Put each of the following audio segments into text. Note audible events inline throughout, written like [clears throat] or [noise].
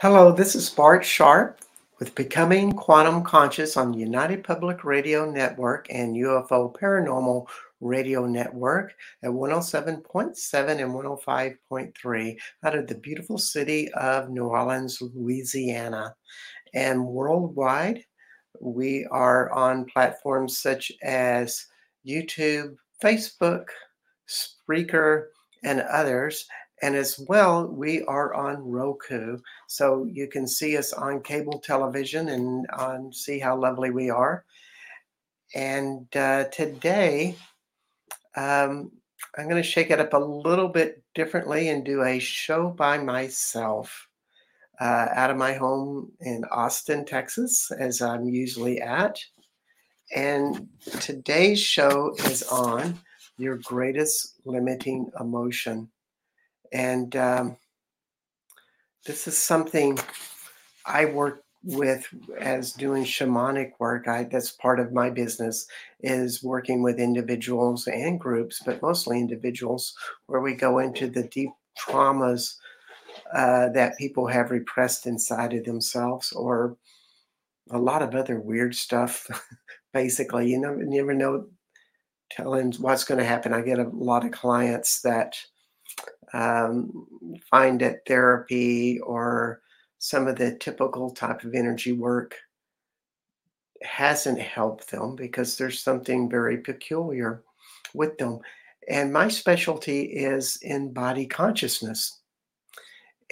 Hello, this is Bart Sharp with Becoming Quantum Conscious on United Public Radio Network and UFO Paranormal Radio Network at 107.7 and 105.3 out of the beautiful city of New Orleans, Louisiana. And worldwide, we are on platforms such as YouTube, Facebook, Spreaker, and others. And as well, we are on Roku. So you can see us on cable television and see how lovely we are. And uh, today, um, I'm going to shake it up a little bit differently and do a show by myself uh, out of my home in Austin, Texas, as I'm usually at. And today's show is on your greatest limiting emotion. And um, this is something I work with as doing shamanic work. I, that's part of my business is working with individuals and groups, but mostly individuals, where we go into the deep traumas uh, that people have repressed inside of themselves, or a lot of other weird stuff. [laughs] Basically, you know, you never know telling what's going to happen. I get a lot of clients that um, find that therapy or some of the typical type of energy work hasn't helped them because there's something very peculiar with them. And my specialty is in body consciousness.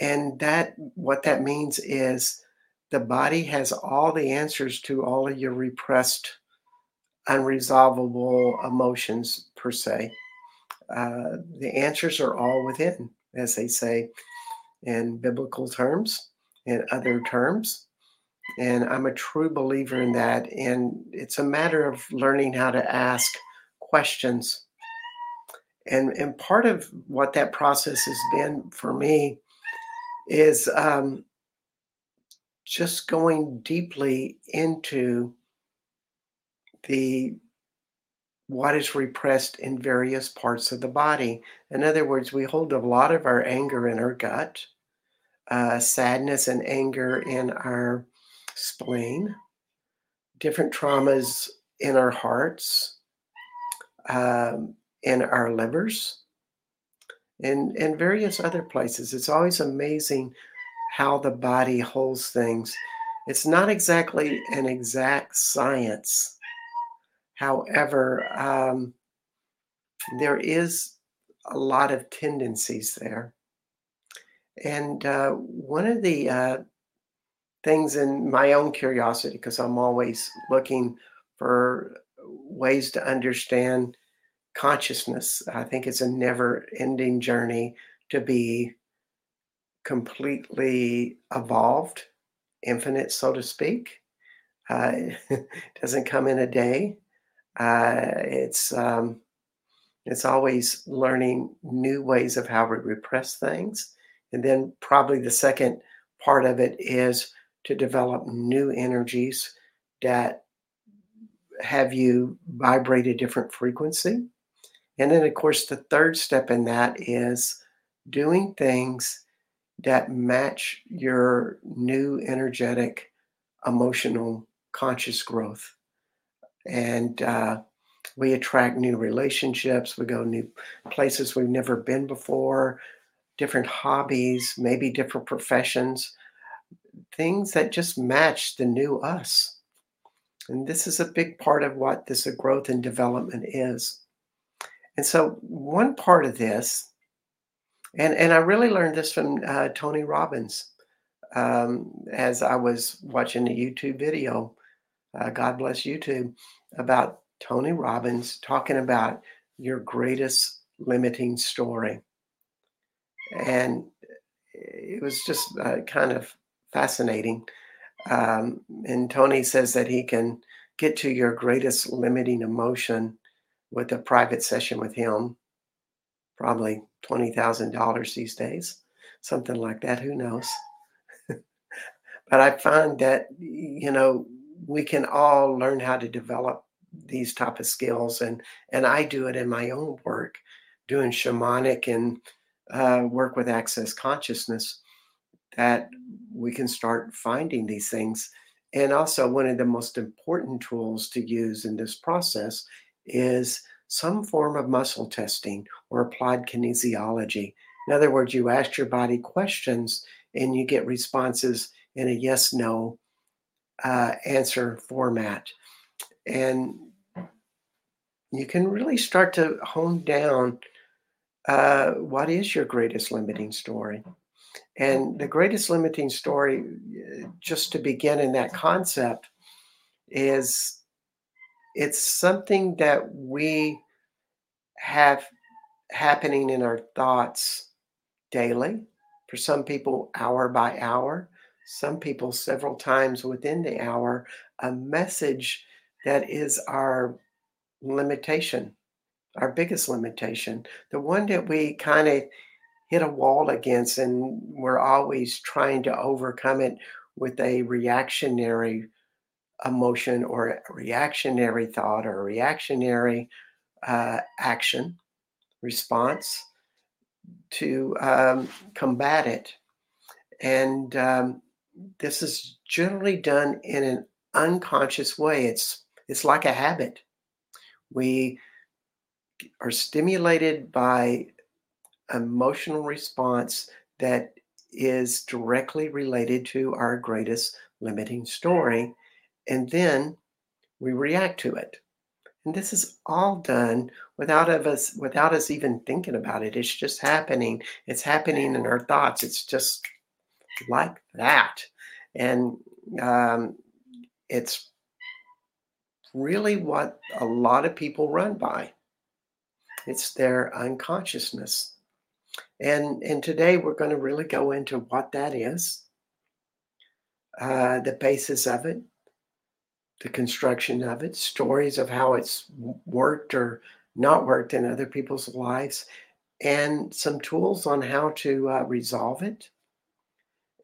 And that what that means is the body has all the answers to all of your repressed unresolvable emotions per se uh, the answers are all within, as they say in biblical terms and other terms. And I'm a true believer in that. And it's a matter of learning how to ask questions. And, and part of what that process has been for me is um, just going deeply into the what is repressed in various parts of the body. In other words, we hold a lot of our anger in our gut, uh, sadness and anger in our spleen, different traumas in our hearts, um, in our livers, and, and various other places. It's always amazing how the body holds things. It's not exactly an exact science However, um, there is a lot of tendencies there. And uh, one of the uh, things in my own curiosity, because I'm always looking for ways to understand consciousness, I think it's a never ending journey to be completely evolved, infinite, so to speak. Uh, [laughs] it doesn't come in a day. Uh, it's um, it's always learning new ways of how we repress things, and then probably the second part of it is to develop new energies that have you vibrate a different frequency. And then, of course, the third step in that is doing things that match your new energetic, emotional, conscious growth and uh, we attract new relationships. We go new places we've never been before, different hobbies, maybe different professions, things that just match the new us. And this is a big part of what this growth and development is. And so, one part of this, and, and I really learned this from uh, Tony Robbins um, as I was watching a YouTube video. Uh, God bless YouTube about Tony Robbins talking about your greatest limiting story. And it was just uh, kind of fascinating. Um, and Tony says that he can get to your greatest limiting emotion with a private session with him, probably $20,000 these days, something like that. Who knows? [laughs] but I find that, you know, we can all learn how to develop these type of skills and and i do it in my own work doing shamanic and uh, work with access consciousness that we can start finding these things. And also, one of the most important tools to use in this process is some form of muscle testing or applied kinesiology. In other words, you ask your body questions and you get responses in a yes no uh, answer format. And you can really start to hone down uh, what is your greatest limiting story. And the greatest limiting story, uh, just to begin in that concept, is it's something that we have happening in our thoughts daily. For some people, hour by hour. Some people, several times within the hour. A message that is our limitation, our biggest limitation, the one that we kind of hit a wall against, and we're always trying to overcome it with a reactionary emotion or reactionary thought or reactionary uh, action response to um, combat it. And um, this is generally done in an unconscious way. It's it's like a habit. We are stimulated by emotional response that is directly related to our greatest limiting story. And then we react to it. And this is all done without of us without us even thinking about it. It's just happening. It's happening in our thoughts. It's just like that. And um, it's really what a lot of people run by. It's their unconsciousness. And, and today we're going to really go into what that is, uh, the basis of it, the construction of it, stories of how it's worked or not worked in other people's lives, and some tools on how to uh, resolve it.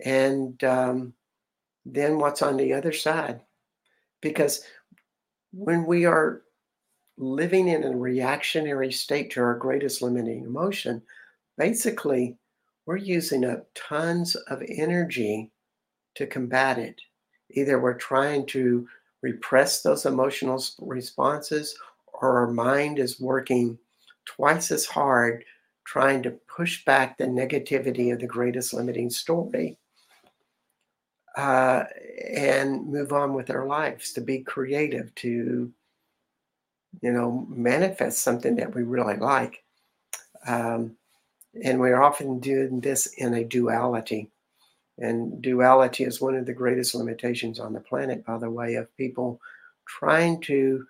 And um, then what's on the other side. Because when we are living in a reactionary state to our greatest limiting emotion, basically, we're using up tons of energy to combat it. Either we're trying to repress those emotional responses, or our mind is working twice as hard trying to push back the negativity of the greatest limiting story uh, and move on with our lives to be creative to you know manifest something that we really like um, and we're often doing this in a duality. And duality is one of the greatest limitations on the planet, by the way, of people trying to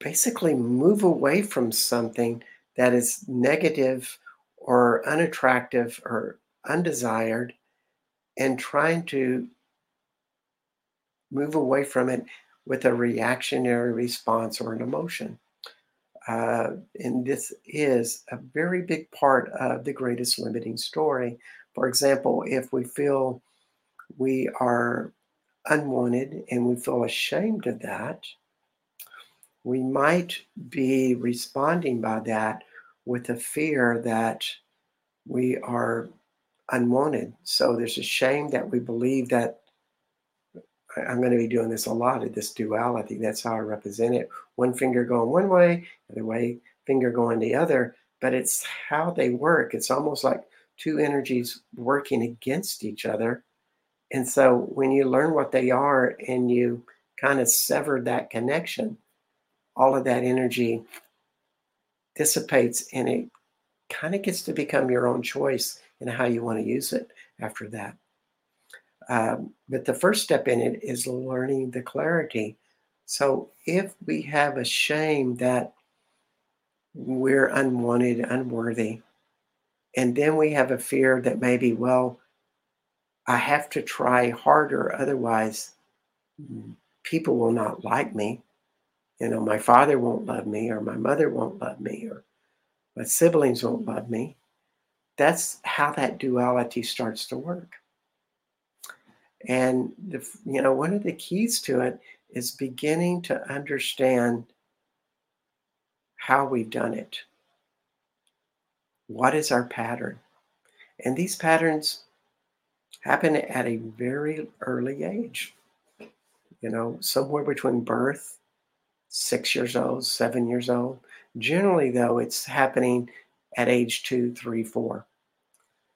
basically move away from something that is negative or unattractive or undesired and trying to move away from it with a reactionary response or an emotion. Uh, and this is a very big part of the greatest limiting story. For example, if we feel we are unwanted and we feel ashamed of that, we might be responding by that with a fear that we are unwanted. So there's a shame that we believe that I'm going to be doing this a lot of this duality. That's how I represent it. One finger going one way, other way, finger going the other. But it's how they work. It's almost like two energies working against each other. And so when you learn what they are and you kind of sever that connection, all of that energy dissipates and it kind of gets to become your own choice in how you want to use it after that. Um, but the first step in it is learning the clarity. So if we have a shame that we're unwanted, unworthy, and then we have a fear that maybe, well, I have to try harder, otherwise, people will not like me. You know, my father won't love me, or my mother won't love me, or my siblings won't love me. That's how that duality starts to work. And the, you know, one of the keys to it is beginning to understand how we've done it. What is our pattern? And these patterns happen at a very early age. You know, somewhere between birth, six years old, seven years old. Generally, though, it's happening at age two, three, four.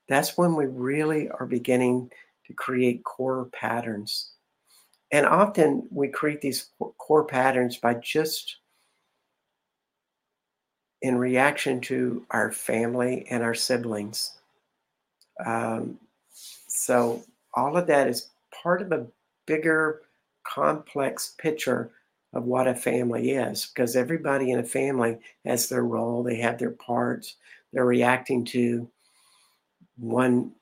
That's when we really are beginning to create core patterns. And often we create these core patterns by just in reaction to our family and our siblings. Um, so, all of that is part of a bigger, complex picture of what a family is because everybody in a family has their role, they have their parts, they're reacting to one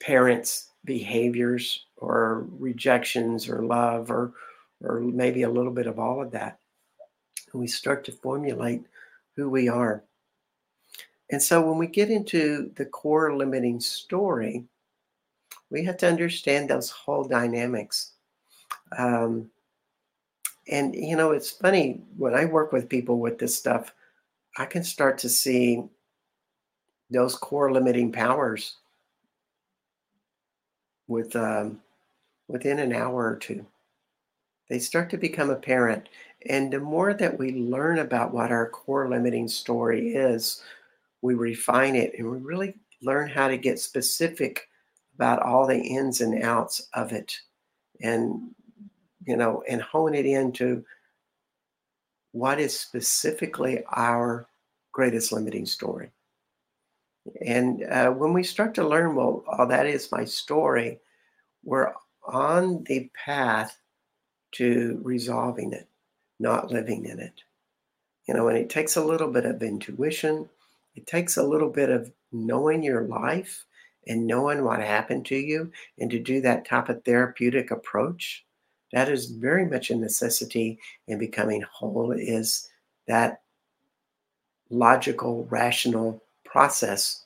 parent's behaviors or rejections or love or or maybe a little bit of all of that. And we start to formulate who we are. And so when we get into the core limiting story we have to understand those whole dynamics. Um, and you know it's funny when i work with people with this stuff i can start to see those core limiting powers with um, within an hour or two. They start to become apparent. And the more that we learn about what our core limiting story is, we refine it and we really learn how to get specific about all the ins and outs of it and you know and hone it into what is specifically our greatest limiting story and uh, when we start to learn, well, oh, that is my story, we're on the path to resolving it, not living in it. You know, and it takes a little bit of intuition, it takes a little bit of knowing your life and knowing what happened to you, and to do that type of therapeutic approach. That is very much a necessity in becoming whole, is that logical, rational process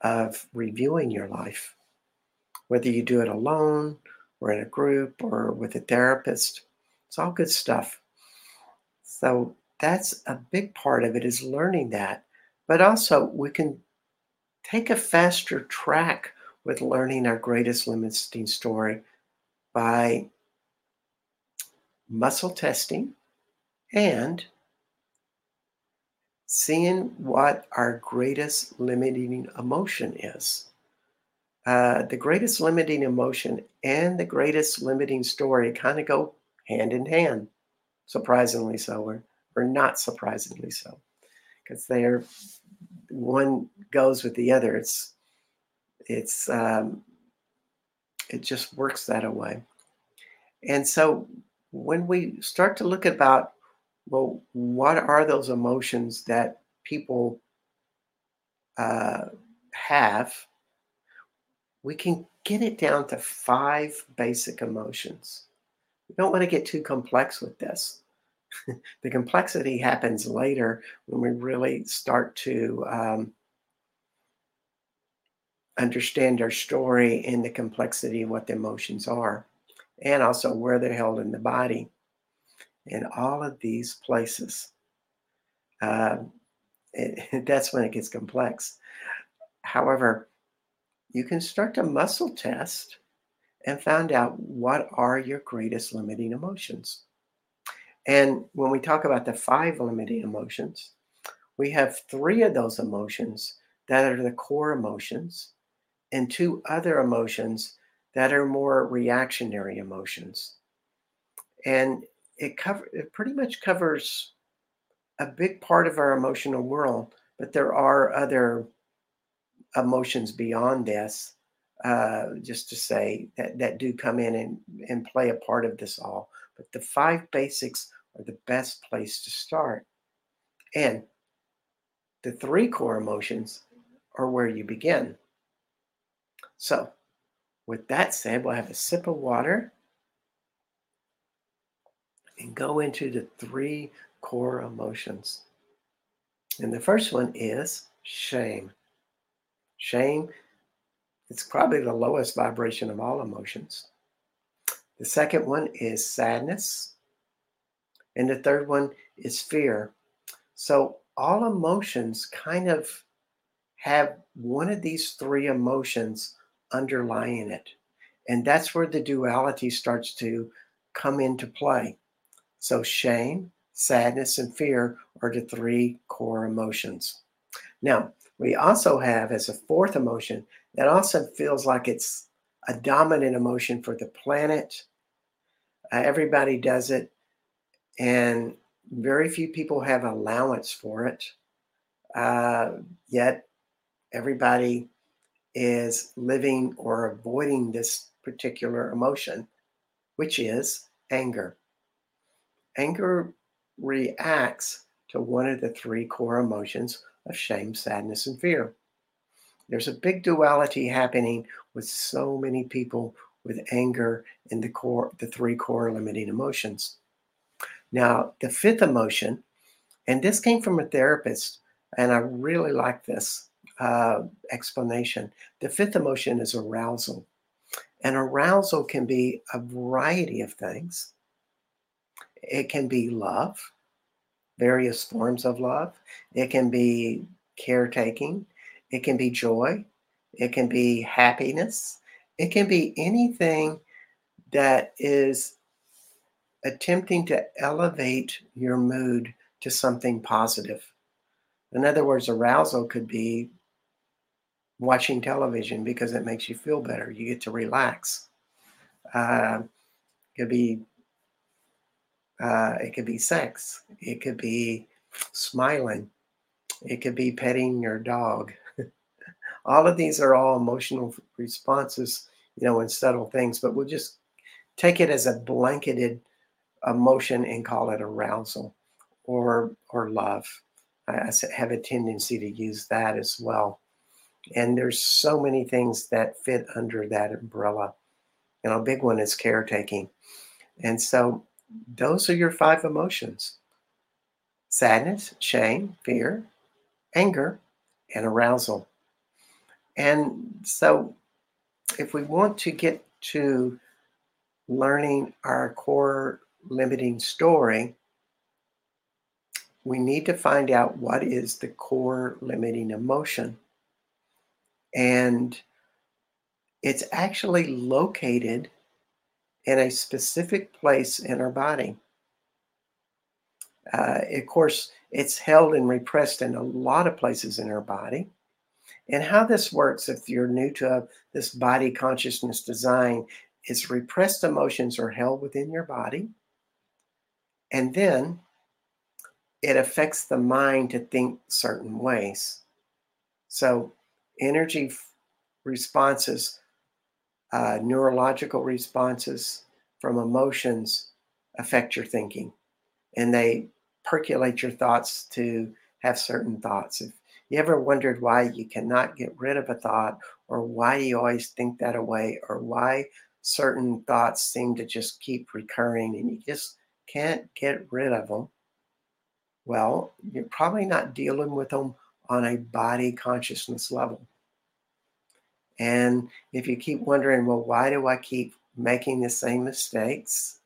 of reviewing your life, whether you do it alone or in a group or with a therapist. It's all good stuff. So that's a big part of it is learning that. But also, we can take a faster track with learning our greatest limiting story by muscle testing and seeing what our greatest limiting emotion is. Uh, the greatest limiting emotion and the greatest limiting story kind of go hand in hand, surprisingly so, or, or not surprisingly so, because they're one goes with the other. It's it's um, it just works that way. And so when we start to look about well, what are those emotions that people uh, have? We can get it down to five basic emotions. We don't want to get too complex with this. [laughs] the complexity happens later when we really start to um, understand our story and the complexity of what the emotions are, and also where they're held in the body in all of these places. Um, it, [laughs] that's when it gets complex. However, you can start to muscle test and find out what are your greatest limiting emotions. And when we talk about the five limiting emotions, we have three of those emotions that are the core emotions, and two other emotions that are more reactionary emotions. And it cover it pretty much covers a big part of our emotional world, but there are other emotions beyond this. Uh, just to say that that do come in and, and play a part of this all. But the five basics are the best place to start. And the three core emotions are where you begin. So, with that said, we'll have a sip of water and go into the three core emotions. And the first one is shame. Shame, it's probably the lowest vibration of all emotions. The second one is sadness. And the third one is fear. So all emotions kind of have one of these three emotions underlying it. And that's where the duality starts to come into play. So, shame, sadness, and fear are the three core emotions. Now, we also have as a fourth emotion that also feels like it's a dominant emotion for the planet. Uh, everybody does it, and very few people have allowance for it. Uh, yet, everybody is living or avoiding this particular emotion, which is anger. Anger reacts to one of the three core emotions of shame, sadness, and fear. There's a big duality happening with so many people with anger in the core, the three core limiting emotions. Now, the fifth emotion, and this came from a therapist, and I really like this uh, explanation. The fifth emotion is arousal. And arousal can be a variety of things. It can be love, various forms of love. It can be caretaking. It can be joy. It can be happiness. It can be anything that is attempting to elevate your mood to something positive. In other words, arousal could be watching television because it makes you feel better. You get to relax. Uh, it could be uh, it could be sex. It could be smiling. It could be petting your dog. [laughs] all of these are all emotional responses, you know, and subtle things, but we'll just take it as a blanketed emotion and call it arousal or or love. I have a tendency to use that as well. And there's so many things that fit under that umbrella. And a big one is caretaking. And so those are your five emotions sadness, shame, fear, anger, and arousal. And so, if we want to get to learning our core limiting story, we need to find out what is the core limiting emotion. And it's actually located in a specific place in our body. Uh, of course, it's held and repressed in a lot of places in our body. And how this works, if you're new to this body consciousness design, is repressed emotions are held within your body. And then it affects the mind to think certain ways. So, energy responses, uh, neurological responses from emotions affect your thinking and they percolate your thoughts to have certain thoughts. If you ever wondered why you cannot get rid of a thought, or why you always think that away, or why certain thoughts seem to just keep recurring and you just can't get rid of them, well, you're probably not dealing with them on a body consciousness level. And if you keep wondering, well, why do I keep making the same mistakes,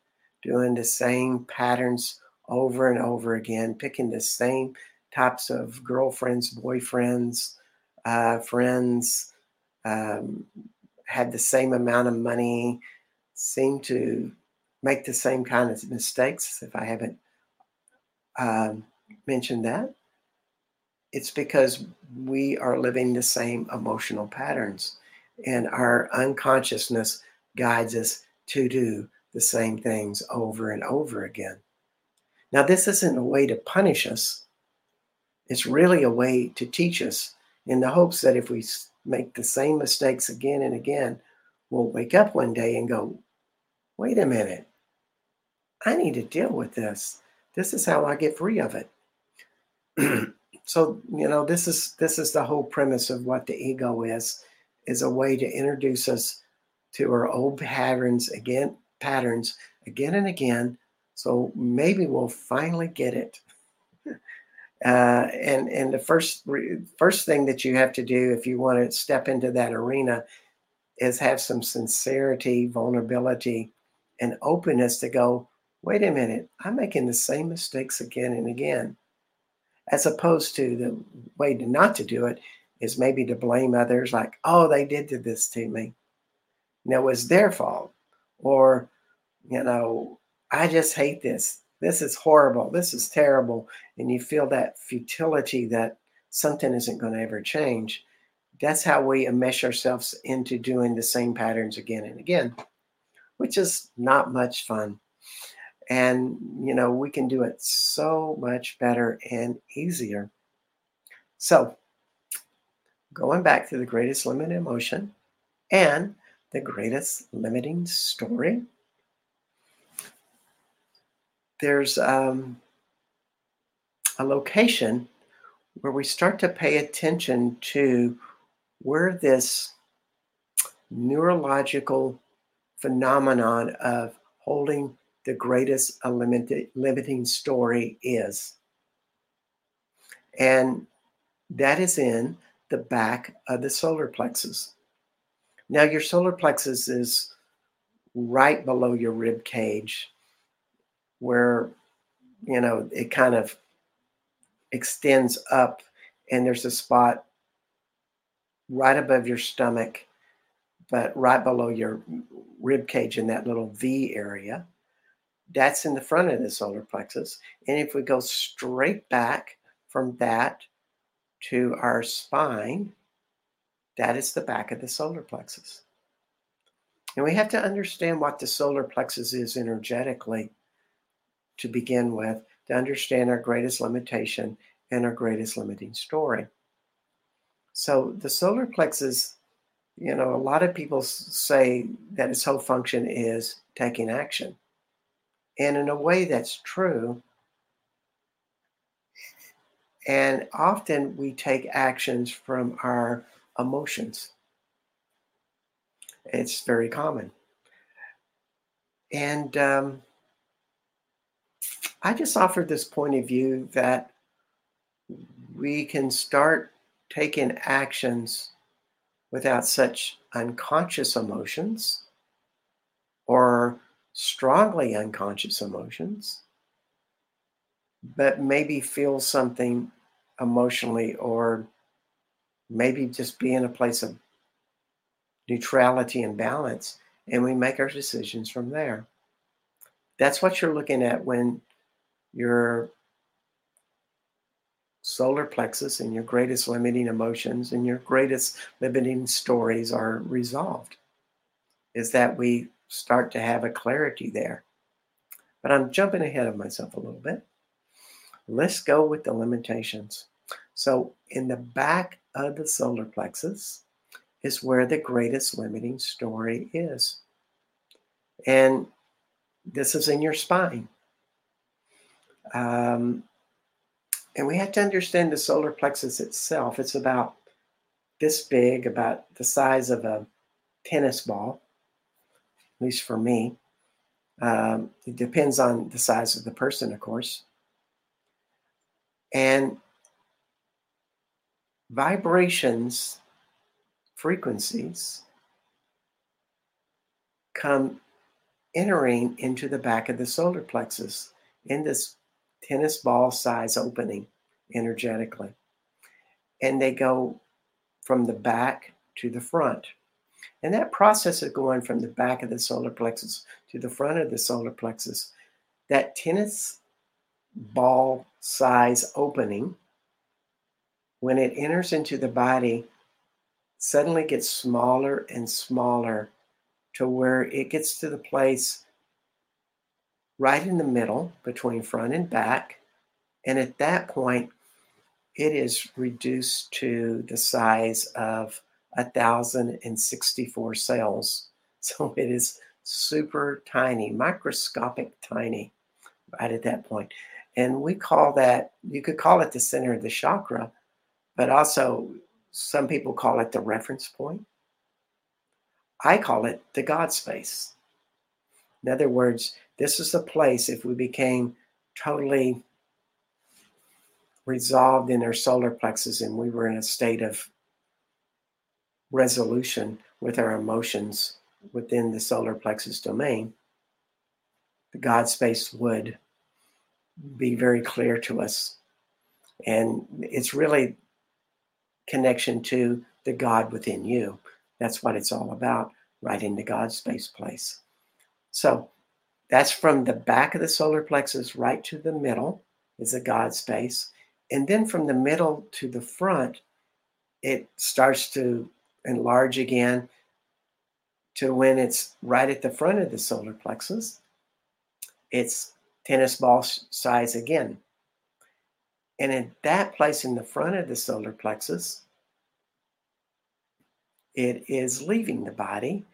doing the same patterns over and over again, picking the same types of girlfriends, boyfriends, uh, friends, um, had the same amount of money, seem to make the same kind of mistakes, if I haven't um, mentioned that. It's because we are living the same emotional patterns, and our unconsciousness guides us to do the same things over and over again. Now, this isn't a way to punish us, it's really a way to teach us in the hopes that if we make the same mistakes again and again, we'll wake up one day and go, wait a minute, I need to deal with this. This is how I get free of it. [clears throat] so, you know, this is this is the whole premise of what the ego is, is a way to introduce us to our old patterns again, patterns again and again. So maybe we'll finally get it. [laughs] Uh, and and the first first thing that you have to do if you want to step into that arena is have some sincerity, vulnerability, and openness to go. Wait a minute, I'm making the same mistakes again and again. As opposed to the way to not to do it is maybe to blame others, like, oh, they did this to me. You know, it was their fault. Or, you know, I just hate this. This is horrible. This is terrible. And you feel that futility that something isn't going to ever change. That's how we mesh ourselves into doing the same patterns again and again, which is not much fun. And, you know, we can do it so much better and easier. So, going back to the greatest limiting emotion and the greatest limiting story, there's um, a location where we start to pay attention to where this neurological phenomenon of holding the greatest limiting story is. And that is in the back of the solar plexus. Now, your solar plexus is right below your rib cage, where you know it kind of extends up, and there's a spot right above your stomach, but right below your rib cage in that little V area. That's in the front of the solar plexus. And if we go straight back from that to our spine, that is the back of the solar plexus. And we have to understand what the solar plexus is energetically to begin with to understand our greatest limitation and our greatest limiting story. So the solar plexus, you know, a lot of people say that its whole function is taking action. And in a way, that's true. And often we take actions from our emotions. It's very common. And um, I just offered this point of view that we can start taking actions without such unconscious emotions strongly unconscious emotions, but maybe feel something emotionally or maybe just be in a place of neutrality and balance, and we make our decisions from there. That's what you're looking at when your solar plexus and your greatest limiting emotions and your greatest limiting stories are resolved. Is that we start to have a clarity there. But I'm jumping ahead of myself a little bit. Let's go with the limitations. So, in the back of the solar plexus is where the greatest limiting story is. And this is in your spine. Um, and we have to understand the solar plexus itself. It's about this big, about the size of a tennis ball, at least for me. Um, it depends on the size of the person, of course. And vibrations, frequencies, come entering into the back of the solar plexus in this tennis ball size opening energetically. And they go from the back to the front. And that process of going from the back of the solar plexus to the front of the solar plexus, that tennis ball size opening, when it enters into the body, suddenly gets smaller and smaller to where it gets to the place right in the middle between front and back. And at that point, it is reduced to the size of 1,064 cells. [laughs] So it is super tiny, microscopic tiny right at that point. And we call that, you could call it the center of the chakra, but also some people call it the reference point. I call it the God space. In other words, this is the place if we became totally resolved in our solar plexus and we were in a state of resolution with our emotions within the solar plexus domain, the God space would be very clear to us. And it's really connection to the God within you. That's what it's all about, right into God's space place. So that's from the back of the solar plexus right to the middle is a God space. And then from the middle to the front, it starts to enlarge again to when it's right at the front of the solar plexus. It's tennis ball size again. And at that place in the front of the solar plexus, it is leaving the body.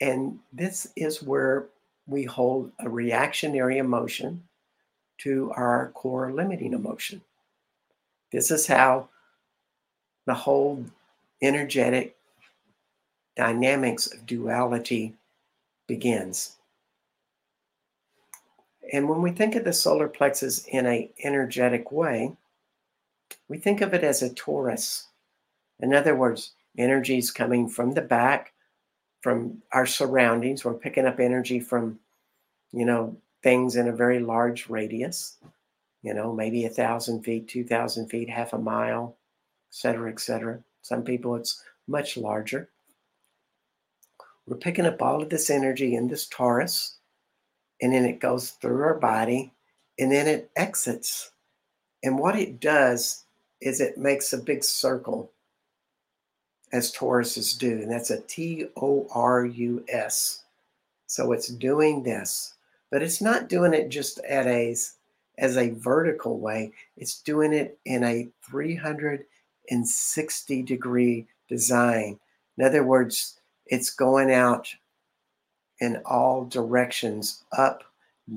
And this is where we hold a reactionary emotion to our core limiting emotion. This is how the whole energetic dynamics of duality begins. And when we think of the solar plexus in an energetic way, we think of it as a torus. In other words, energy is coming from the back, from our surroundings. We're picking up energy from, you know, things in a very large radius, you know, maybe a thousand feet, two thousand feet, half a mile, et cetera, et cetera. Some people it's much larger. We're picking up all of this energy in this torus, and then it goes through our body, and then it exits. And what it does is it makes a big circle, as toruses do, and that's a T O R U S. So it's doing this, but it's not doing it just at a as a vertical way. It's doing it in a 360 degree design. In other words, it's going out in all directions up,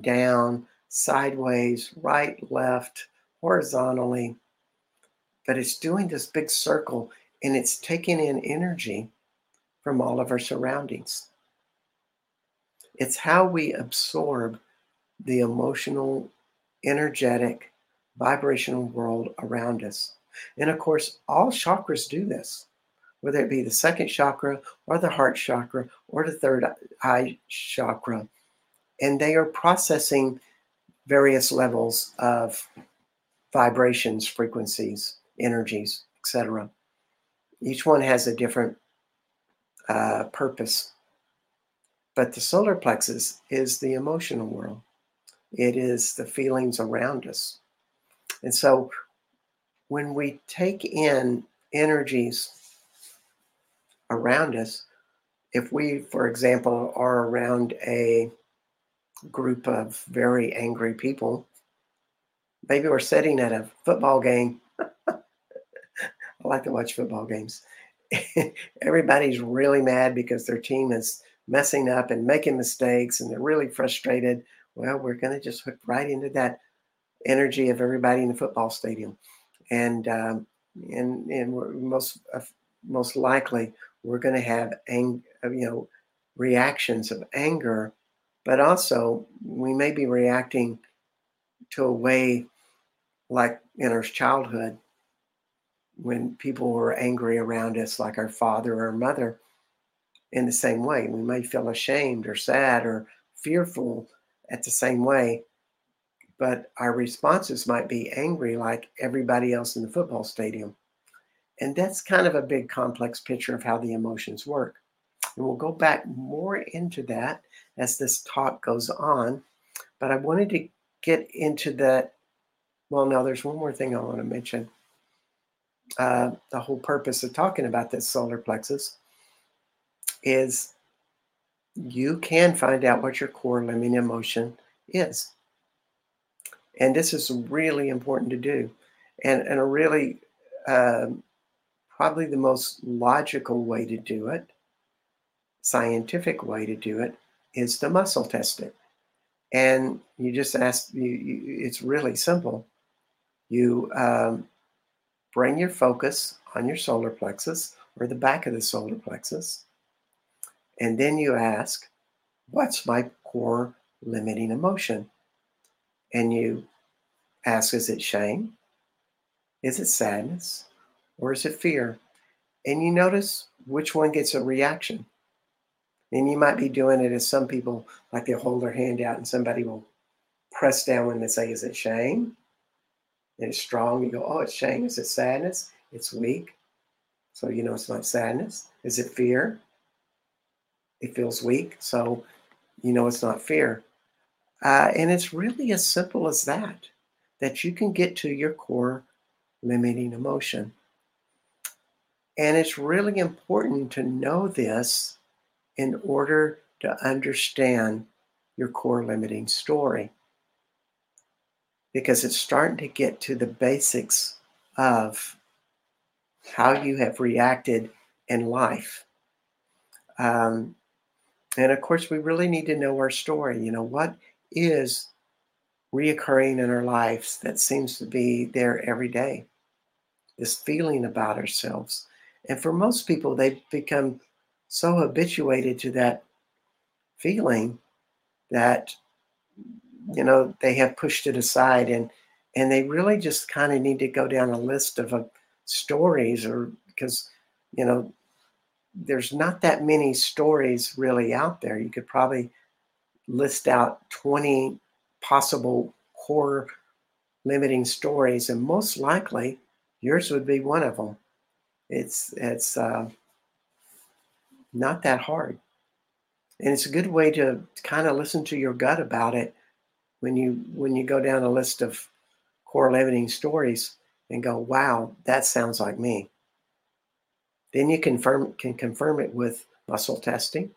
down, sideways, right, left, horizontally. But it's doing this big circle and it's taking in energy from all of our surroundings. It's how we absorb the emotional, energetic, vibrational world around us. And of course, all chakras do this whether it be the second chakra or the heart chakra or the third eye chakra. And they are processing various levels of vibrations, frequencies, energies, etc. Each one has a different uh, purpose. But the solar plexus is the emotional world, it is the feelings around us. And so when we take in energies around us. If we, for example, are around a group of very angry people, maybe we're sitting at a football game. [laughs] I like to watch football games. [laughs] Everybody's really mad because their team is messing up and making mistakes and they're really frustrated. Well, we're going to just hook right into that energy of everybody in the football stadium. And um, and and most most likely we're going to have ang- uh, you know reactions of anger but also we may be reacting to a way like in our childhood when people were angry around us like our father or mother in the same way. We may feel ashamed or sad or fearful at the same way but our responses might be angry like everybody else in the football stadium and that's kind of a big complex picture of how the emotions work. And we'll go back more into that as this talk goes on. But I wanted to get into that. Well, now there's one more thing I want to mention. Uh, the whole purpose of talking about this solar plexus is you can find out what your core limiting emotion is. And this is really important to do. And, and a really um, probably the most logical way to do it, scientific way to do it, is to muscle test it. And you just ask, you, you, it's really simple. You um, bring your focus on your solar plexus or the back of the solar plexus. And then you ask, what's my core limiting emotion? And you ask, is it shame? Is it sadness? Or is it fear? And you notice which one gets a reaction. And you might be doing it as some people like they'll hold their hand out and somebody will press down when they say, Is it shame? And it's strong. You go, Oh, it's shame. Is it sadness? It's weak. So you know it's not sadness. Is it fear? It feels weak. So you know it's not fear. Uh, and it's really as simple as that, that you can get to your core limiting emotion. And it's really important to know this in order to understand your core limiting story. Because it's starting to get to the basics of how you have reacted in life. Um, and of course, we really need to know our story. You know, what is reoccurring in our lives that seems to be there every day? This feeling about ourselves. And for most people, they become so habituated to that feeling that you know they have pushed it aside and and they really just kind of need to go down a list of uh, stories or because you know there's not that many stories really out there. You could probably list out 20 possible core limiting stories and most likely yours would be one of them it's it's uh, not that hard. And it's a good way to kind of listen to your gut about it when you when you go down a list of core limiting stories and go wow that sounds like me. Then you confirm can confirm it with muscle testing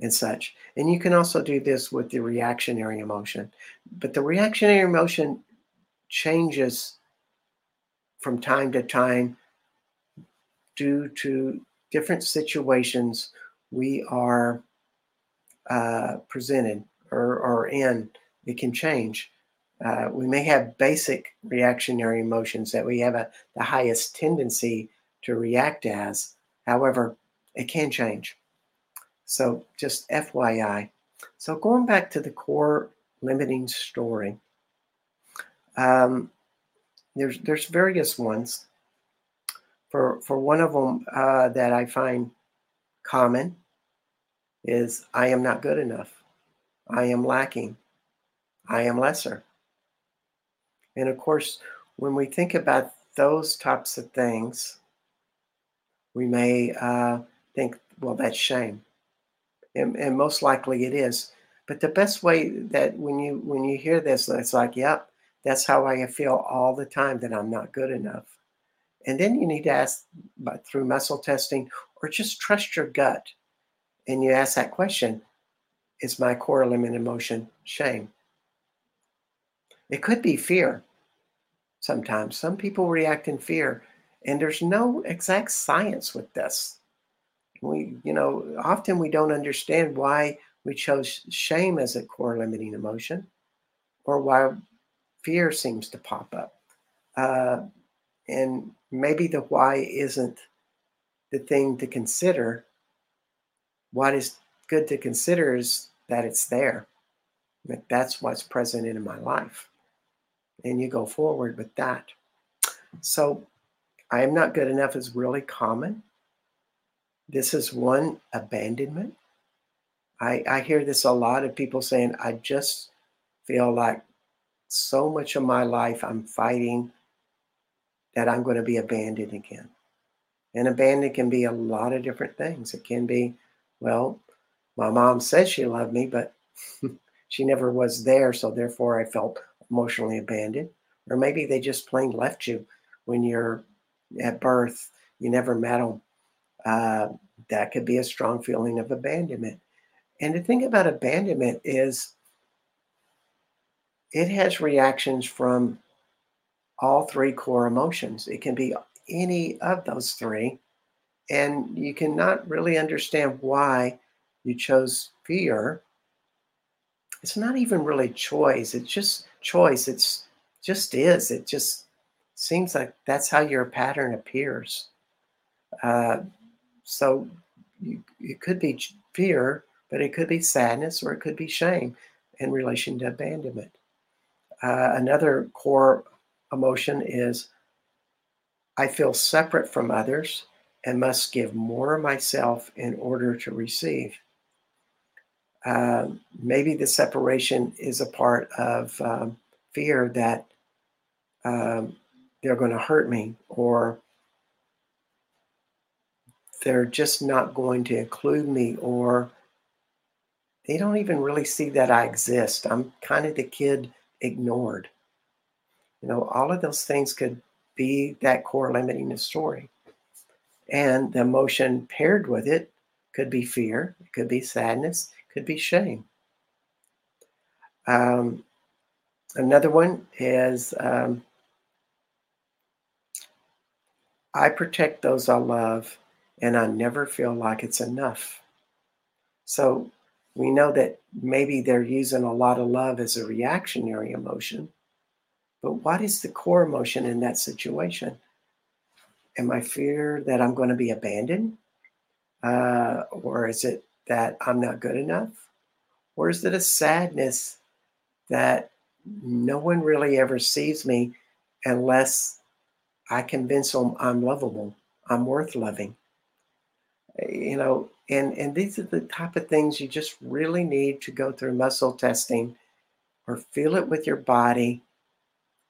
and such. And you can also do this with the reactionary emotion. But the reactionary emotion changes from time to time due to different situations we are uh, presented or, or in, it can change. Uh, we may have basic reactionary emotions that we have a, the highest tendency to react as. However, it can change. So, just FYI. So, going back to the core limiting story, um, there's there's various ones. For for one of them uh, that I find common is I am not good enough. I am lacking. I am lesser. And of course, when we think about those types of things, we may uh, think, well, that's shame. And, and, most likely it is. But the best way that when you when you hear this, it's like, yep, that's how I feel all the time that I'm not good enough. And then you need to ask through muscle testing or just trust your gut. And you ask that question is my core limit emotion shame? It could be fear sometimes. Some people react in fear and there's no exact science with this. We you know often we don't understand why we chose shame as a core limiting emotion or why fear seems to pop up. Uh, and maybe the why isn't the thing to consider what is good to consider is that it's there. That that's what's present in my life. And you go forward with that. So I am not good enough is really common. This is one abandonment. I, I hear this a lot of people saying, I just feel like so much of my life I'm fighting that I'm going to be abandoned again. And abandoned can be a lot of different things. It can be well, my mom said she loved me, but [laughs] she never was there. So therefore, I felt emotionally abandoned. Or maybe they just plain left you when you're at birth. You never met them. Uh, that could be a strong feeling of abandonment. And the thing about abandonment is it has reactions from all three core emotions. It can be any of those three and you cannot really understand why you chose fear. It's not even really choice. It's just choice. It's just is. It just seems like that's how your pattern appears. Uh, so you, it could be fear but it could be sadness or it could be shame in relation to abandonment. Uh, another core emotion is i feel separate from others and must give more of myself in order to receive. Uh, maybe the separation is a part of um, fear that um, they're going to hurt me or they're just not going to include me or they don't even really see that I exist. I'm kind of the kid ignored. You know, all of those things could be that core limiting story. And the emotion paired with it could be fear, it could be sadness, could be shame. Um, another one is um, I protect those I love and I never feel like it's enough. So we know that maybe they're using a lot of love as a reactionary emotion. But what is the core emotion in that situation? Am I fear that I'm going to be abandoned? Uh, or is it that I'm not good enough? Or is it a sadness that no one really ever sees me unless I convince them I'm lovable, I'm worth loving? You know, and, and these are the type of things you just really need to go through muscle testing or feel it with your body.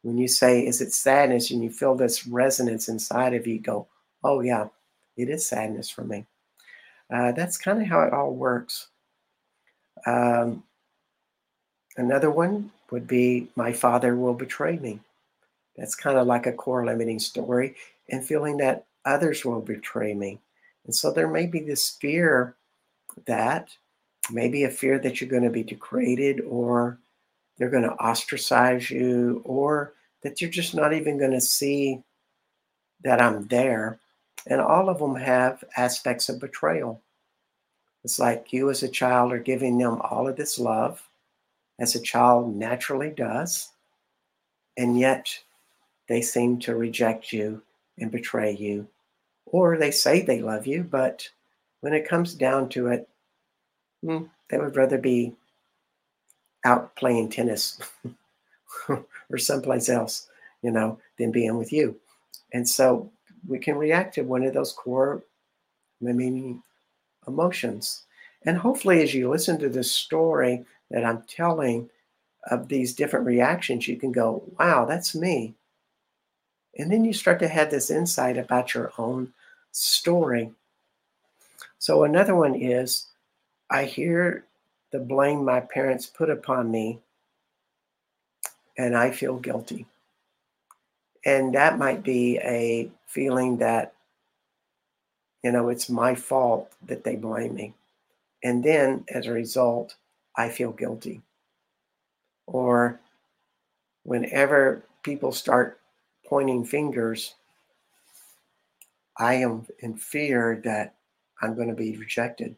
When you say, Is it sadness? and you feel this resonance inside of you, go, Oh, yeah, it is sadness for me. Uh, that's kind of how it all works. Um, another one would be My father will betray me. That's kind of like a core limiting story, and feeling that others will betray me. And so there may be this fear that maybe a fear that you're going to be degraded or they're going to ostracize you or that you're just not even going to see that I'm there. And all of them have aspects of betrayal. It's like you as a child are giving them all of this love, as a child naturally does, and yet they seem to reject you and betray you. Or they say they love you, but when it comes down to it, hmm, they would rather be out playing tennis [laughs] [laughs] or someplace else, you know, than being with you. And so we can react to one of those core limiting emotions. And hopefully, as you listen to this story that I'm telling of these different reactions, you can go, wow, that's me. And then you start to have this insight about your own story. So, another one is I hear the blame my parents put upon me, and I feel guilty. And that might be a feeling that you know, it's my fault that they blame me. And then as a result, I feel guilty. Or whenever people start pointing fingers, I am in fear that I'm going to be rejected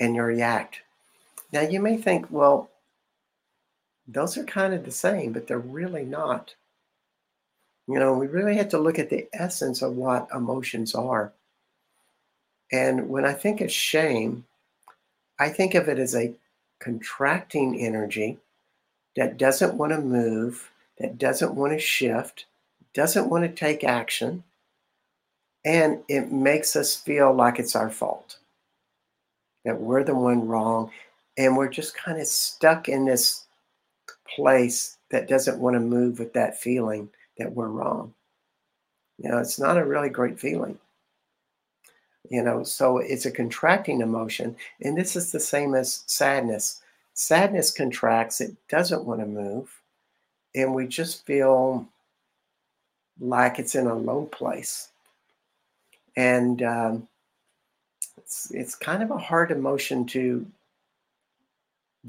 and you react. Now, you may think, well, those are kind of the same, but they're really not. You know, we really have to look at the essence of what emotions are. And when I think of shame, I think of it as a contracting energy that doesn't want to move, that doesn't want to shift, doesn't want to take action, and it makes us feel like it's our fault, that we're the one wrong, and we're just kind of stuck in this place that doesn't want to move with that feeling that we're wrong. You know, it's not a really great feeling. You know so it's a contracting emotion and this is the same as sadness. Sadness contracts it doesn't want to move and we just feel like it's in a low place. And um, it's it's kind of a hard emotion to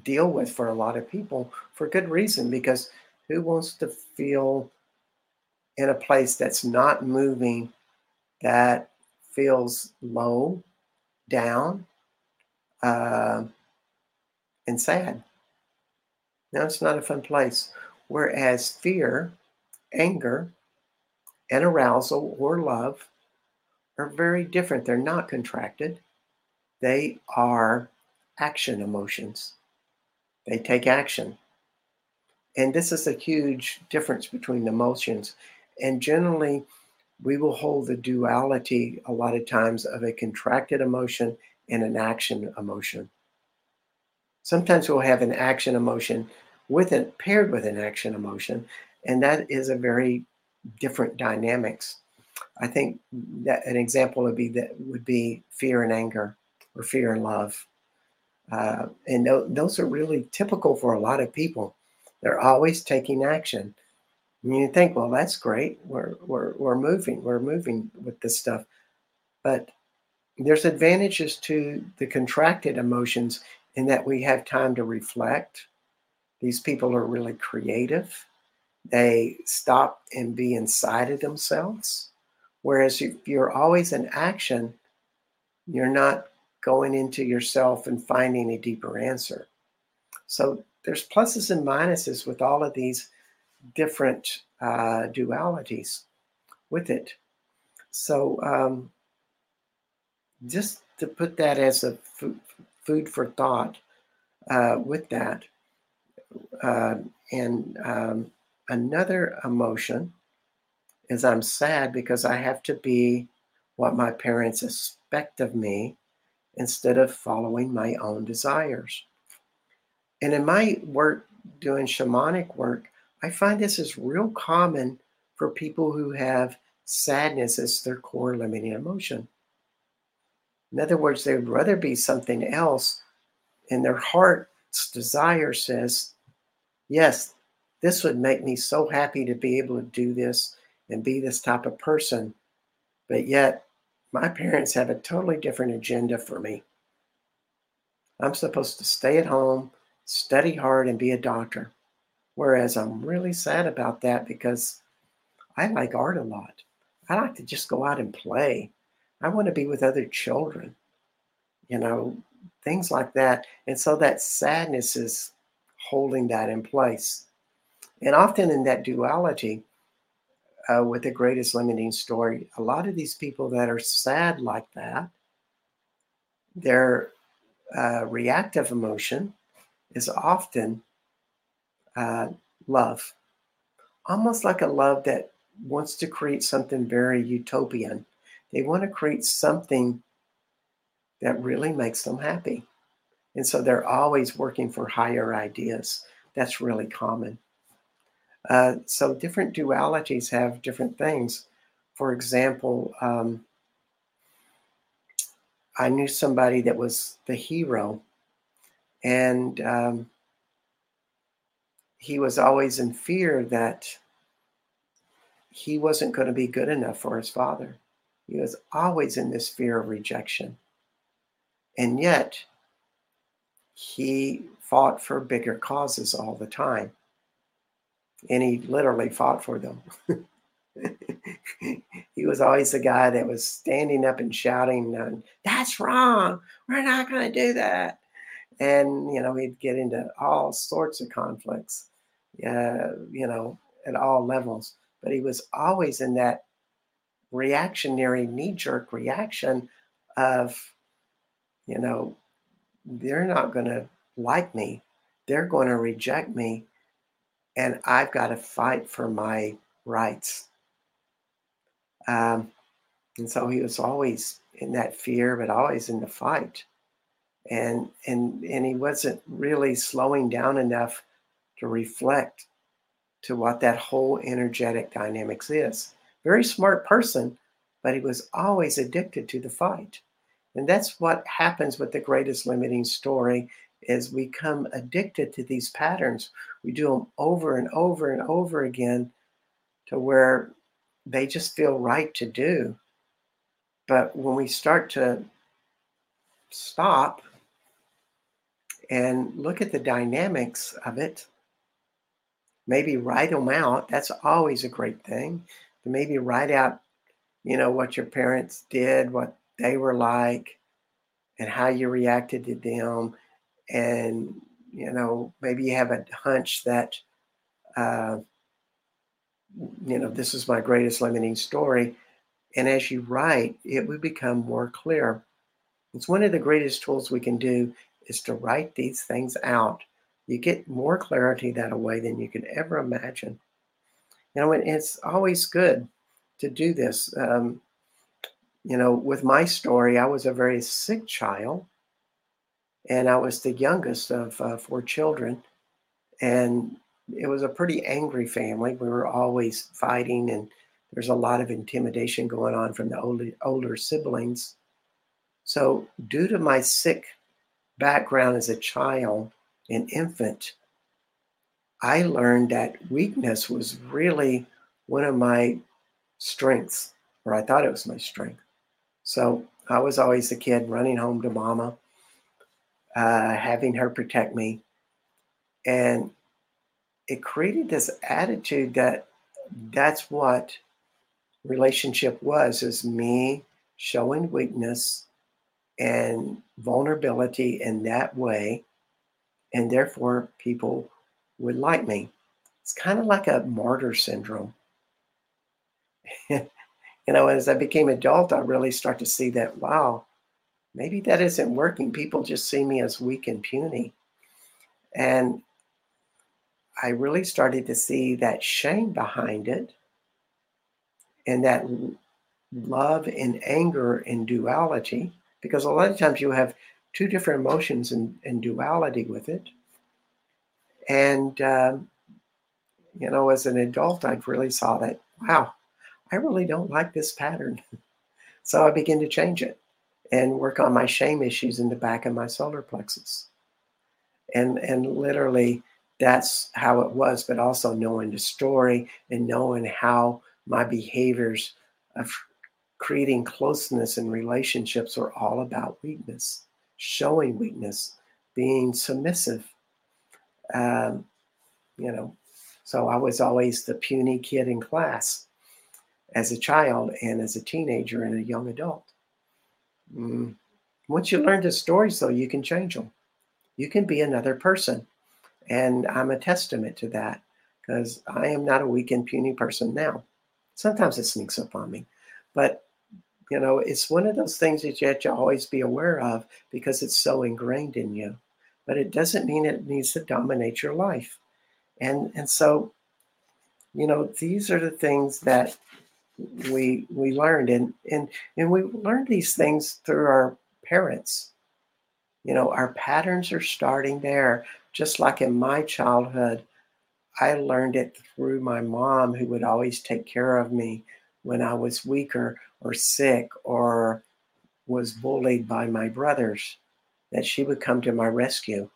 deal with for a lot of people for good reason because who wants to feel in a place that's not moving that feels low, down, uh, and sad. Now, it's not a fun place. Whereas fear, anger, and arousal or love are very different. They're not contracted, they are action emotions. They take action. And this is a huge difference between emotions. And generally, we will hold the duality a lot of times of a contracted emotion and an action emotion. Sometimes we'll have an action emotion with it paired with an action emotion, and that is a very different dynamics. I think that an example would be that would be fear and anger, or fear and love, uh, and th- those are really typical for a lot of people. They're always taking action. And you think, well, that's great. We're we're we're moving. We're moving with this stuff, but there's advantages to the contracted emotions in that we have time to reflect. These people are really creative. They stop and be inside of themselves. Whereas if you're always in action, you're not going into yourself and finding a deeper answer. So there's pluses and minuses with all of these different uh, dualities with it. So um, just to put that as a food, food for thought uh, with that. Uh, and um, another emotion is I'm sad because I have to be what my parents expect of me instead of following my own desires. And in my work doing shamanic work, I find this is real common for people who have sadness as their core limiting emotion. In other words, they would rather be something else, and their heart's desire says, Yes, this would make me so happy to be able to do this and be this type of person. But yet, my parents have a totally different agenda for me. I'm supposed to stay at home, study hard, and be a doctor. Whereas I'm really sad about that because I like art a lot. I like to just go out and play. I want to be with other children, you know, things like that. And so that sadness is holding that in place. And often in that duality, uh, with the greatest limiting story, a lot of these people that are sad like that, their uh, reactive emotion is often uh, love, almost like a love that wants to create something very utopian. They want to create something that really makes them happy. And so they're always working for higher ideas. That's really common. Uh, so different dualities have different things. For example, um, I knew somebody that was the hero, and um, he was always in fear that he wasn't going to be good enough for his father. He was always in this fear of rejection. And yet, he fought for bigger causes all the time and he literally fought for them. [laughs] he was always the guy that was standing up and shouting, "That's wrong! We're not going to do that!" And you know, he'd get into all sorts of conflicts, uh, you know, at all levels. But he was always in that reactionary, knee-jerk reaction of, you know, they're not going to like me. They're going to reject me and I've got to fight for my rights. Um, and so he was always in that fear, but always in the fight. And and and he wasn't really slowing down enough to reflect to what that whole energetic dynamics is. Very smart person, but he was always addicted to the fight. And that's what happens with the greatest limiting story is we come addicted to these patterns. We do them over and over and over again to where they just feel right to do. But when we start to stop and look at the dynamics of it, maybe write them out. That's always a great thing. To maybe write out, you know, what your parents did, what they were like, and how you reacted to them, and you know maybe you have a hunch that uh, you know this is my greatest limiting story. And as you write it will become more clear. It's one of the greatest tools we can do is to write these things out. You get more clarity that way than you could ever imagine. You know and it's always good to do this. Um, you know with my story i was a very sick child and I was the youngest of uh, four children. And it was a pretty angry family. We were always fighting and there's a lot of intimidation going on from the older, older siblings. So, due to my sick background as a child, an infant, I learned that weakness was really one of my strengths, or I thought it was my strength. So I was always the kid running home to mama, uh, having her protect me. And it created this attitude that that's what relationship was is me showing weakness and vulnerability in that way. And therefore people would like me. It's kind of like a martyr syndrome. [laughs] You know as i became adult i really start to see that wow maybe that isn't working people just see me as weak and puny and i really started to see that shame behind it and that love and anger and duality, because a lot of times you have two different emotions and, and duality with it. And, um, you know, as an adult, I've really saw that, wow, I really don't like this pattern. [laughs] so I began to change it and work on my shame issues in the back of my solar plexus. And, and literally, that's how it was, but also knowing the story and knowing how my behaviors of creating closeness and relationships are all about weakness, showing weakness, being submissive. Um, you know, so I was always the puny kid in class as a child and as a teenager and a young adult. Mm. Once you learn the stories, though, you can change them. You can be another person. And I'm a testament to that because I am not a weak and puny person now. Sometimes it sneaks up on me, but you know, it's one of those things that you have to always be aware of because it's so ingrained in you. But it doesn't mean it needs to dominate your life. And and so, you know, these are the things that we we learned and and and we learned these things through our parents. You know, our patterns are starting there, just like in my childhood. I learned it through my mom, who would always take care of me when I was weaker or sick or was bullied by my brothers, that she would come to my rescue.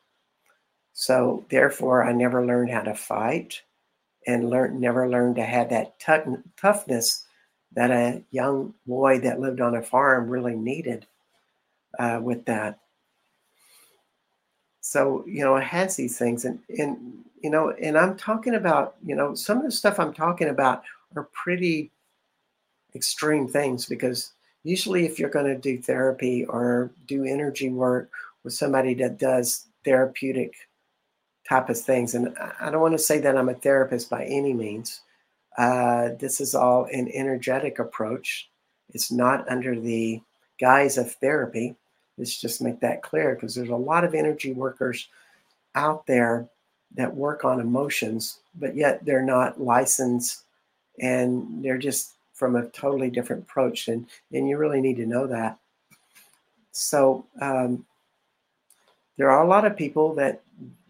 So, therefore, I never learned how to fight and learned, never learned to have that t- toughness that a young boy that lived on a farm really needed uh, with that. So, you know, it has these things. And, and you know, and I'm talking about, you know, some of the stuff I'm talking about are pretty extreme things because usually if you're going to do therapy or do energy work with somebody that does therapeutic type of things, and I don't want to say that I'm a therapist by any means. Uh, this is all an energetic approach. It's not under the guise of therapy. Let's just make that clear because there's a lot of energy workers out there that work on emotions, but yet they're not licensed and they're just from a totally different approach. And, and you really need to know that. So um, there are a lot of people that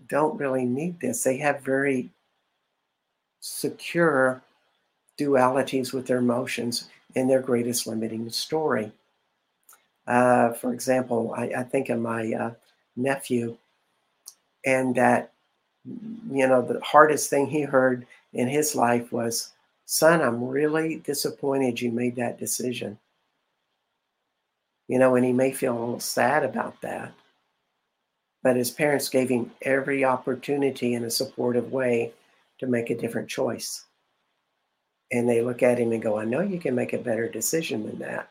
don't really need this. They have very secure dualities with their emotions in their greatest limiting story. Uh, for example, I, I, think of my uh, nephew, and that you know, the hardest thing he heard in his life was, Son, I'm really disappointed you made that decision. You know, and he may feel a little sad about that. But his parents gave him every opportunity in a supportive way to make a different choice. And they look at him and go, I know you can make a better decision than that.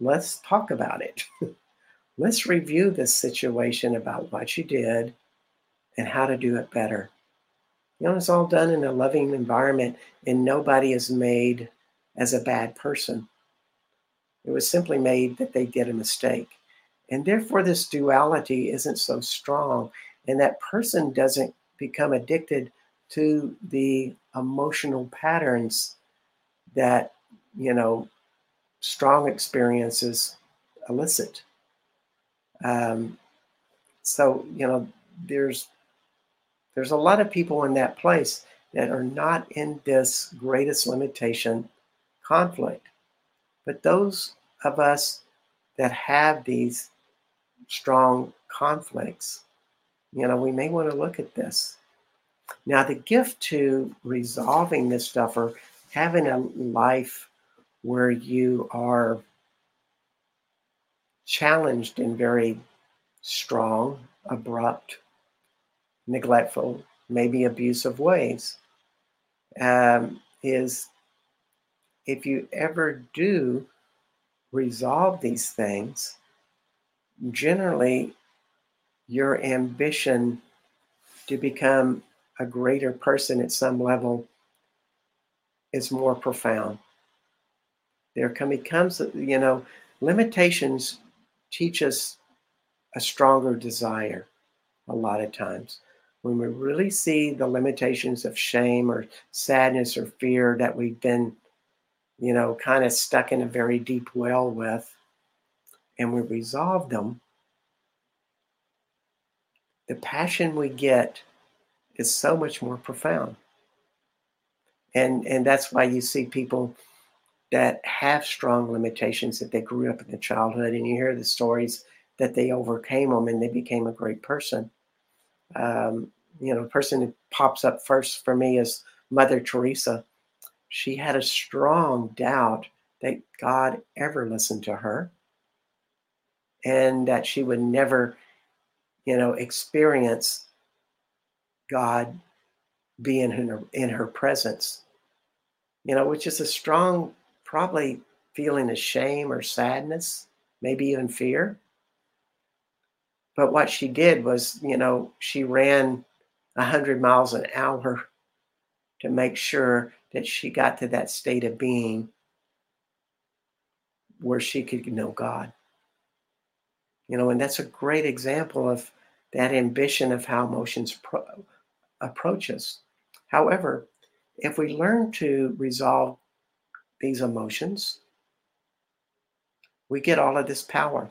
Let's talk about it. [laughs] Let's review this situation about what you did and how to do it better. You know, it's all done in a loving environment, and nobody is made as a bad person. It was simply made that they did a mistake. And therefore, this duality isn't so strong, and that person doesn't become addicted to the emotional patterns that, you know, strong experiences elicit. Um, so, you know, there's there's a lot of people in that place that are not in this greatest limitation conflict. But those of us that have these strong conflicts, you know, we may want to look at this. Now, the gift to resolving this stuff or having a life where you are challenged in very strong, abrupt, neglectful, maybe abusive ways um, is if you ever do resolve these things, generally your ambition to become a greater person at some level is more profound. There becomes, you know, limitations teach us a stronger desire a lot of times. When we really see the limitations of shame or sadness or fear that we've been, you know, kind of stuck in a very deep well with, and we resolve them, the passion we get is so much more profound. And, and that's why you see people that have strong limitations that they grew up in the childhood, and you hear the stories that they overcame them and they became a great person. Um, you know, the person who pops up first for me is Mother Teresa. She had a strong doubt that God ever listened to her and that she would never, you know, experience God being in her, in her presence, you know, which is a strong, probably feeling of shame or sadness, maybe even fear. But what she did was, you know, she ran 100 miles an hour [laughs] to make sure that she got to that state of being where she could know God. You know, and that's a great example of that ambition of how emotions pro- approach us. However, if we learn to resolve these emotions, we get all of this power.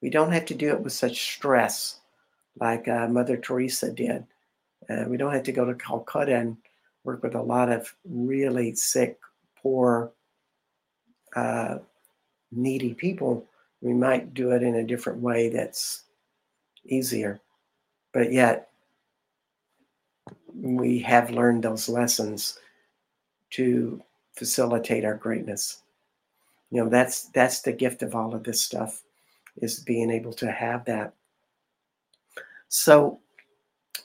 We don't have to do it with such stress like uh, Mother Teresa did. Uh, we don't have to go to Calcutta and work with a lot of really sick, poor, uh, needy people. We might do it in a different way that's easier. But yet, we have learned those lessons to facilitate our greatness. You know, that's that's the gift of all of this stuff is being able to have that so,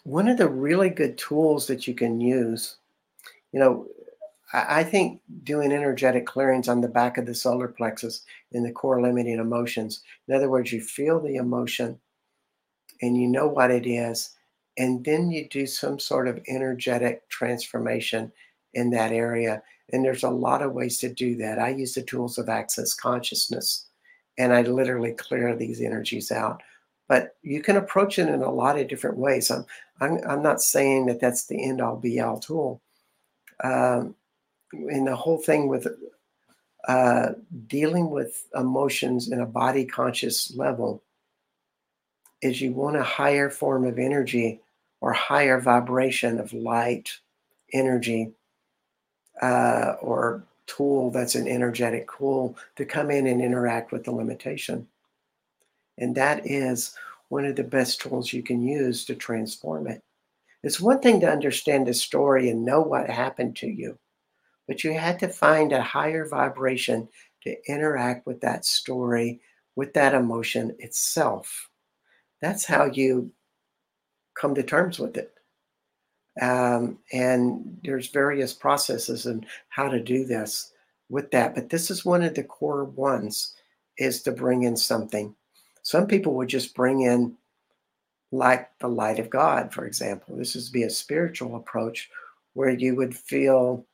one of the really good tools that you can use, you know, I think doing energetic clearings on the back of the solar plexus in the core limiting emotions. In other words, you feel the emotion and you know what it is, and then you do some sort of energetic transformation in that area. And there's a lot of ways to do that. I use the tools of access consciousness and I literally clear these energies out but you can approach it in a lot of different ways. I'm, I'm, I'm not saying that that's the end all be all tool. Um, and the whole thing with uh, dealing with emotions in a body conscious level is you want a higher form of energy or higher vibration of light energy uh, or tool that's an energetic tool to come in and interact with the limitation. And that is one of the best tools you can use to transform it. It's one thing to understand the story and know what happened to you, but you had to find a higher vibration to interact with that story, with that emotion itself. That's how you come to terms with it. Um, and there's various processes and how to do this with that. But this is one of the core ones is to bring in something some people would just bring in, like the light of God, for example. This is be a spiritual approach where you would feel,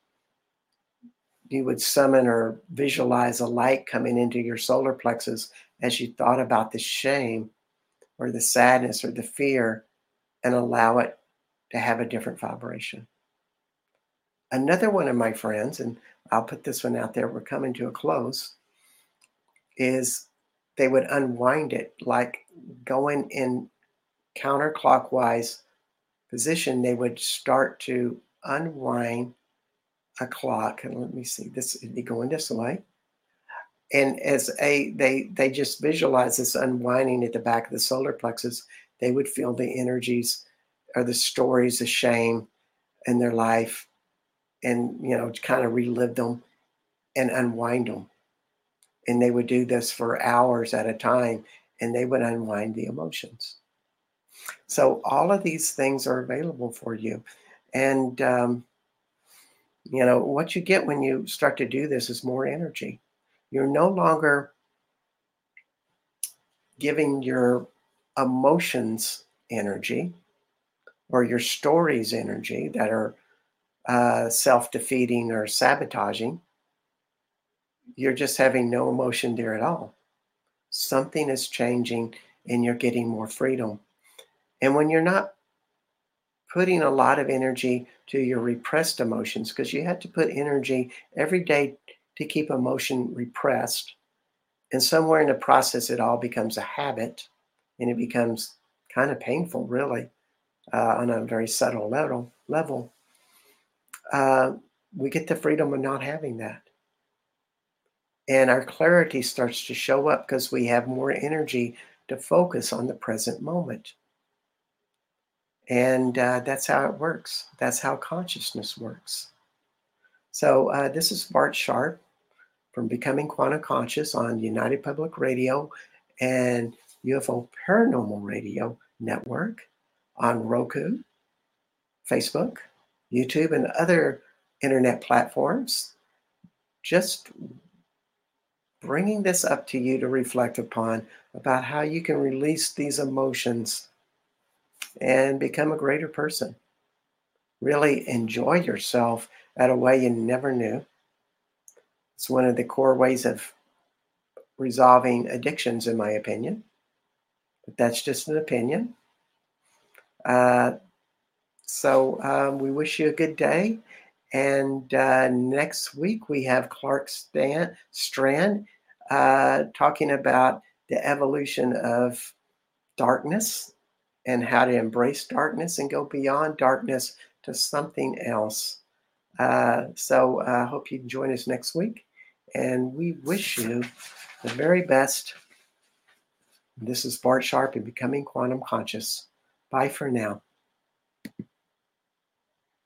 you would summon or visualize a light coming into your solar plexus as you thought about the shame or the sadness or the fear and allow it to have a different vibration. Another one of my friends, and I'll put this one out there, we're coming to a close, is they would unwind it like going in counterclockwise position they would start to unwind a clock, and let me see, this would be going this way. And as a they they just visualize this unwinding at the back of the solar plexus, they would feel the energies or the stories of shame in their life and you know kind of relive them and unwind them. And they would do this for hours at a time and they would unwind the emotions. So all of these things are available for you. And um, you know what you get when you start to do this is more energy. You're no longer giving your emotions energy or your stories energy that are uh, self defeating or sabotaging, you're just having no emotion there at all. Something is changing and you're getting more freedom. And when you're not putting a lot of energy to your repressed emotions, because you had to put energy every day to keep emotion repressed. And somewhere in the process, it all becomes a habit and it becomes kind of painful, really uh, on a very subtle level, level uh, we get the freedom of not having that. And our clarity starts to show up because we have more energy to focus on the present moment. And uh, that's how it works. That's how consciousness works. So, uh, this is Bart Sharp from Becoming Quantum Conscious on United Public Radio and UFO Paranormal Radio Network on Roku, Facebook, YouTube, and other internet platforms. Just bringing this up to you to reflect upon about how you can release these emotions and become a greater person. Really enjoy yourself at a way you never knew. It's one of the core ways of resolving addictions, in my opinion. But that's just an opinion. Uh, so um, we wish you a good day. And uh, next week we have Clark Stan, Strand uh, talking about the evolution of darkness and how to embrace darkness and go beyond darkness to something else. Uh, so I hope you can join us next week. And we wish you the very best. This is Bart Sharp and Becoming Quantum Conscious. Bye for now.